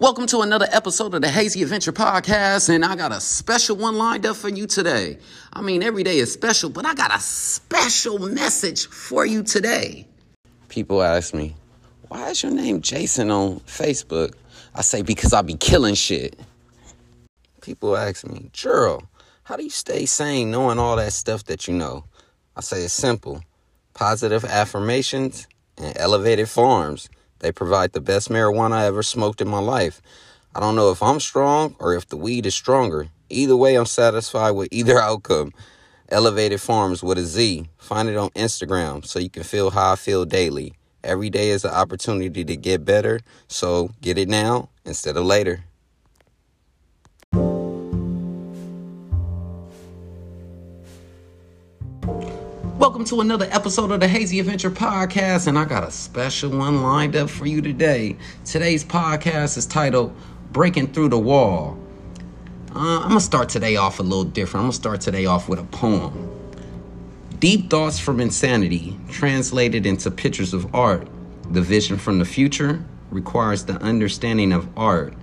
Welcome to another episode of the Hazy Adventure Podcast, and I got a special one lined up for you today. I mean, every day is special, but I got a special message for you today. People ask me, why is your name Jason on Facebook? I say, because I be killing shit. People ask me, Gerald, how do you stay sane knowing all that stuff that you know? I say, it's simple positive affirmations and Elevated Farms. They provide the best marijuana I ever smoked in my life. I don't know if I'm strong or if the weed is stronger. Either way, I'm satisfied with either outcome. Elevated Farms with a Z. Find it on Instagram so you can feel how I feel daily. Every day is an opportunity to get better, so get it now instead of later. Welcome to another episode of the Hazy Adventure Podcast, and I got a special one lined up for you today. Today's podcast is titled Breaking Through the Wall. Uh, I'm gonna start today off a little different. I'm gonna start today off with a poem. Deep thoughts from insanity, translated into pictures of art. The vision from the future requires the understanding of art.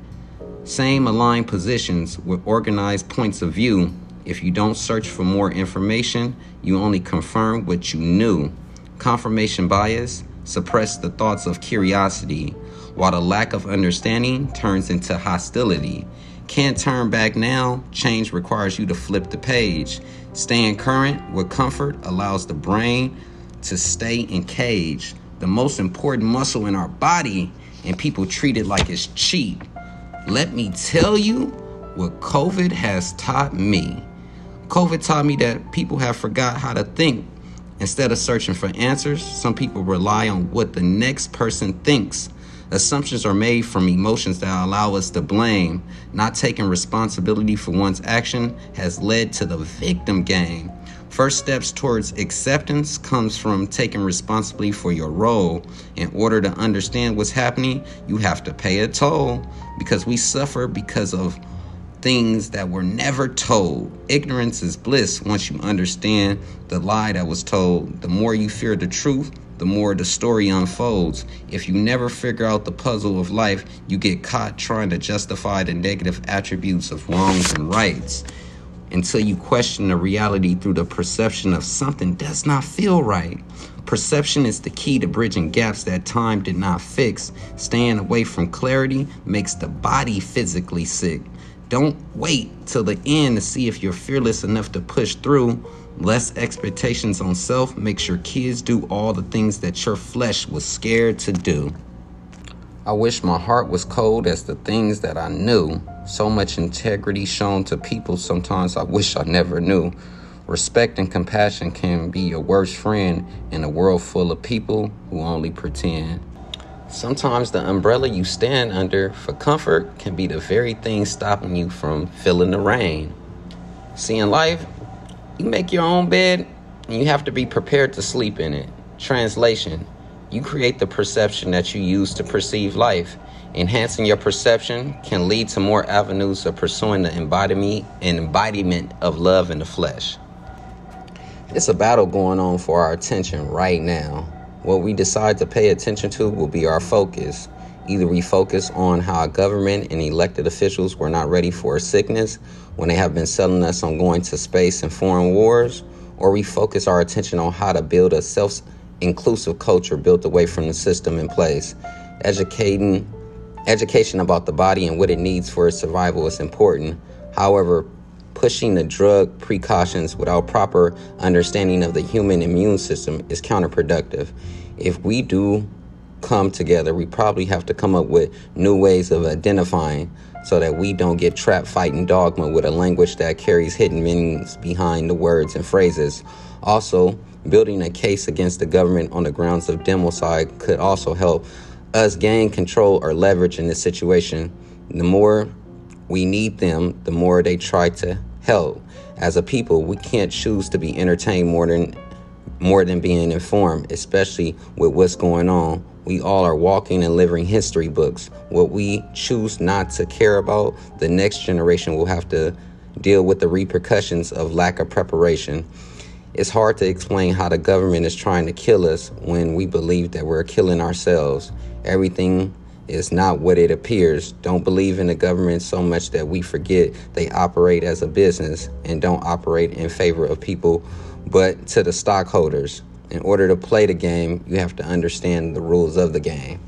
Same aligned positions with organized points of view if you don't search for more information, you only confirm what you knew. Confirmation bias suppress the thoughts of curiosity, while the lack of understanding turns into hostility. Can't turn back now, change requires you to flip the page. Staying current with comfort allows the brain to stay in cage. The most important muscle in our body, and people treat it like it's cheap. Let me tell you what COVID has taught me. COVID taught me that people have forgot how to think. Instead of searching for answers, some people rely on what the next person thinks. Assumptions are made from emotions that allow us to blame. Not taking responsibility for one's action has led to the victim game. First steps towards acceptance comes from taking responsibility for your role. In order to understand what's happening, you have to pay a toll because we suffer because of things that were never told. Ignorance is bliss once you understand the lie that was told. The more you fear the truth, the more the story unfolds. If you never figure out the puzzle of life, you get caught trying to justify the negative attributes of wrongs and rights until you question the reality through the perception of something does not feel right. Perception is the key to bridging gaps that time did not fix. Staying away from clarity makes the body physically sick. Don't wait till the end to see if you're fearless enough to push through. Less expectations on self makes your kids do all the things that your flesh was scared to do. I wish my heart was cold as the things that I knew. So much integrity shown to people, sometimes I wish I never knew. Respect and compassion can be your worst friend in a world full of people who only pretend. Sometimes the umbrella you stand under for comfort can be the very thing stopping you from feeling the rain. See, in life, you make your own bed and you have to be prepared to sleep in it. Translation You create the perception that you use to perceive life. Enhancing your perception can lead to more avenues of pursuing the embodiment embodiment of love in the flesh. It's a battle going on for our attention right now. What we decide to pay attention to will be our focus. Either we focus on how our government and elected officials were not ready for a sickness when they have been selling us on going to space and foreign wars, or we focus our attention on how to build a self inclusive culture built away from the system in place. Educating education about the body and what it needs for its survival is important. However, pushing the drug precautions without proper understanding of the human immune system is counterproductive. If we do come together, we probably have to come up with new ways of identifying so that we don't get trapped fighting dogma with a language that carries hidden meanings behind the words and phrases. Also, building a case against the government on the grounds of democide could also help us gain control or leverage in this situation. The more we need them, the more they try to help. As a people, we can't choose to be entertained more than more than being informed, especially with what's going on. We all are walking and living history books. What we choose not to care about, the next generation will have to deal with the repercussions of lack of preparation. It's hard to explain how the government is trying to kill us when we believe that we're killing ourselves. Everything is not what it appears. Don't believe in the government so much that we forget they operate as a business and don't operate in favor of people, but to the stockholders. In order to play the game, you have to understand the rules of the game.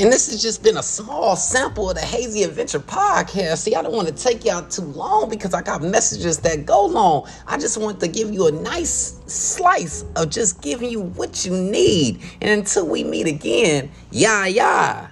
And this has just been a small sample of the Hazy Adventure podcast. See, I don't want to take y'all too long because I got messages that go long. I just want to give you a nice slice of just giving you what you need. And until we meet again, yeah, yeah.